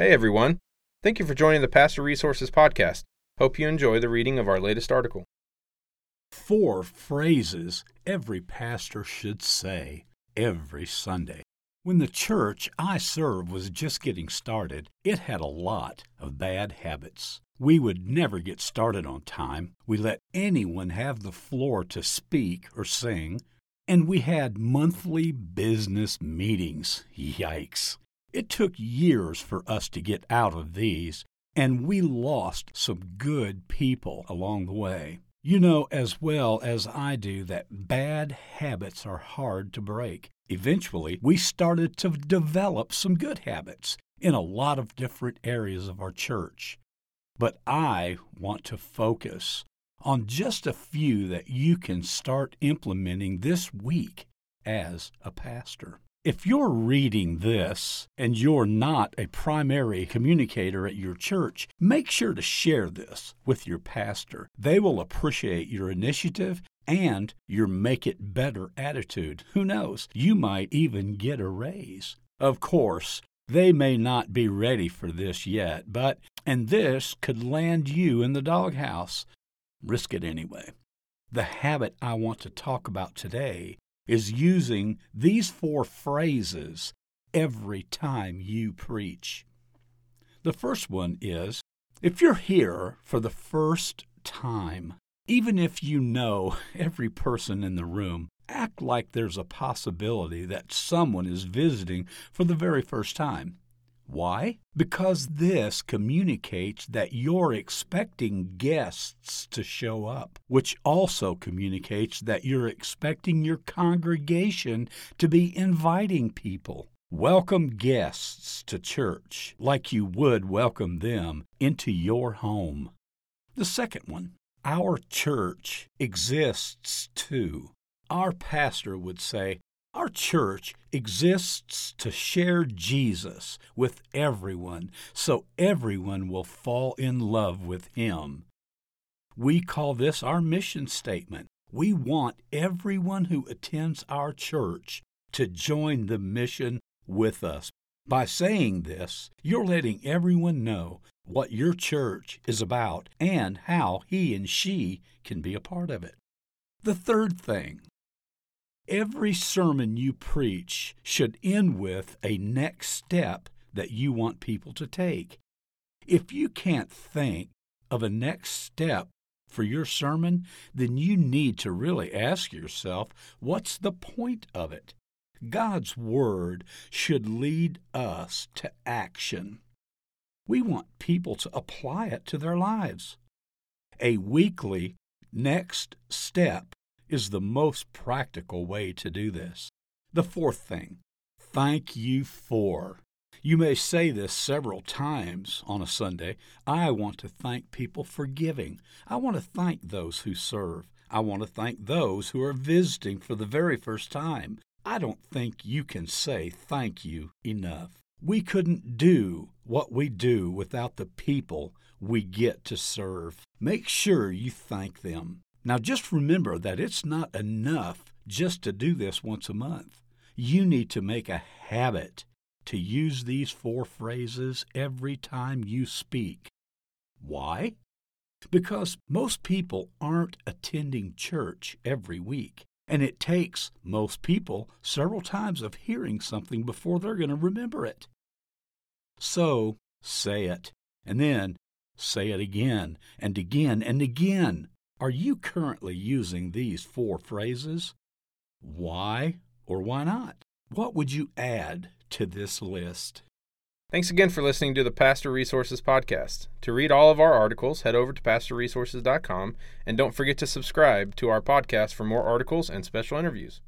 Hey everyone. Thank you for joining the Pastor Resources Podcast. Hope you enjoy the reading of our latest article. Four phrases every pastor should say every Sunday. When the church I serve was just getting started, it had a lot of bad habits. We would never get started on time. We let anyone have the floor to speak or sing. And we had monthly business meetings. Yikes. It took years for us to get out of these, and we lost some good people along the way. You know as well as I do that bad habits are hard to break. Eventually, we started to develop some good habits in a lot of different areas of our church. But I want to focus on just a few that you can start implementing this week as a pastor. If you're reading this and you're not a primary communicator at your church, make sure to share this with your pastor. They will appreciate your initiative and your make it better attitude. Who knows? You might even get a raise. Of course, they may not be ready for this yet, but, and this could land you in the doghouse. Risk it anyway. The habit I want to talk about today is using these four phrases every time you preach. The first one is if you're here for the first time, even if you know every person in the room, act like there's a possibility that someone is visiting for the very first time. Why? Because this communicates that you're expecting guests to show up, which also communicates that you're expecting your congregation to be inviting people. Welcome guests to church like you would welcome them into your home. The second one, our church exists too. Our pastor would say, our church exists to share Jesus with everyone so everyone will fall in love with him. We call this our mission statement. We want everyone who attends our church to join the mission with us. By saying this, you're letting everyone know what your church is about and how he and she can be a part of it. The third thing Every sermon you preach should end with a next step that you want people to take. If you can't think of a next step for your sermon, then you need to really ask yourself what's the point of it? God's Word should lead us to action. We want people to apply it to their lives. A weekly next step is the most practical way to do this. The fourth thing, thank you for. You may say this several times on a Sunday. I want to thank people for giving. I want to thank those who serve. I want to thank those who are visiting for the very first time. I don't think you can say thank you enough. We couldn't do what we do without the people we get to serve. Make sure you thank them. Now, just remember that it's not enough just to do this once a month. You need to make a habit to use these four phrases every time you speak. Why? Because most people aren't attending church every week, and it takes most people several times of hearing something before they're going to remember it. So, say it, and then say it again, and again, and again are you currently using these four phrases? Why or why not? What would you add to this list? Thanks again for listening to the Pastor Resources Podcast. To read all of our articles, head over to pastorresources.com and don't forget to subscribe to our podcast for more articles and special interviews.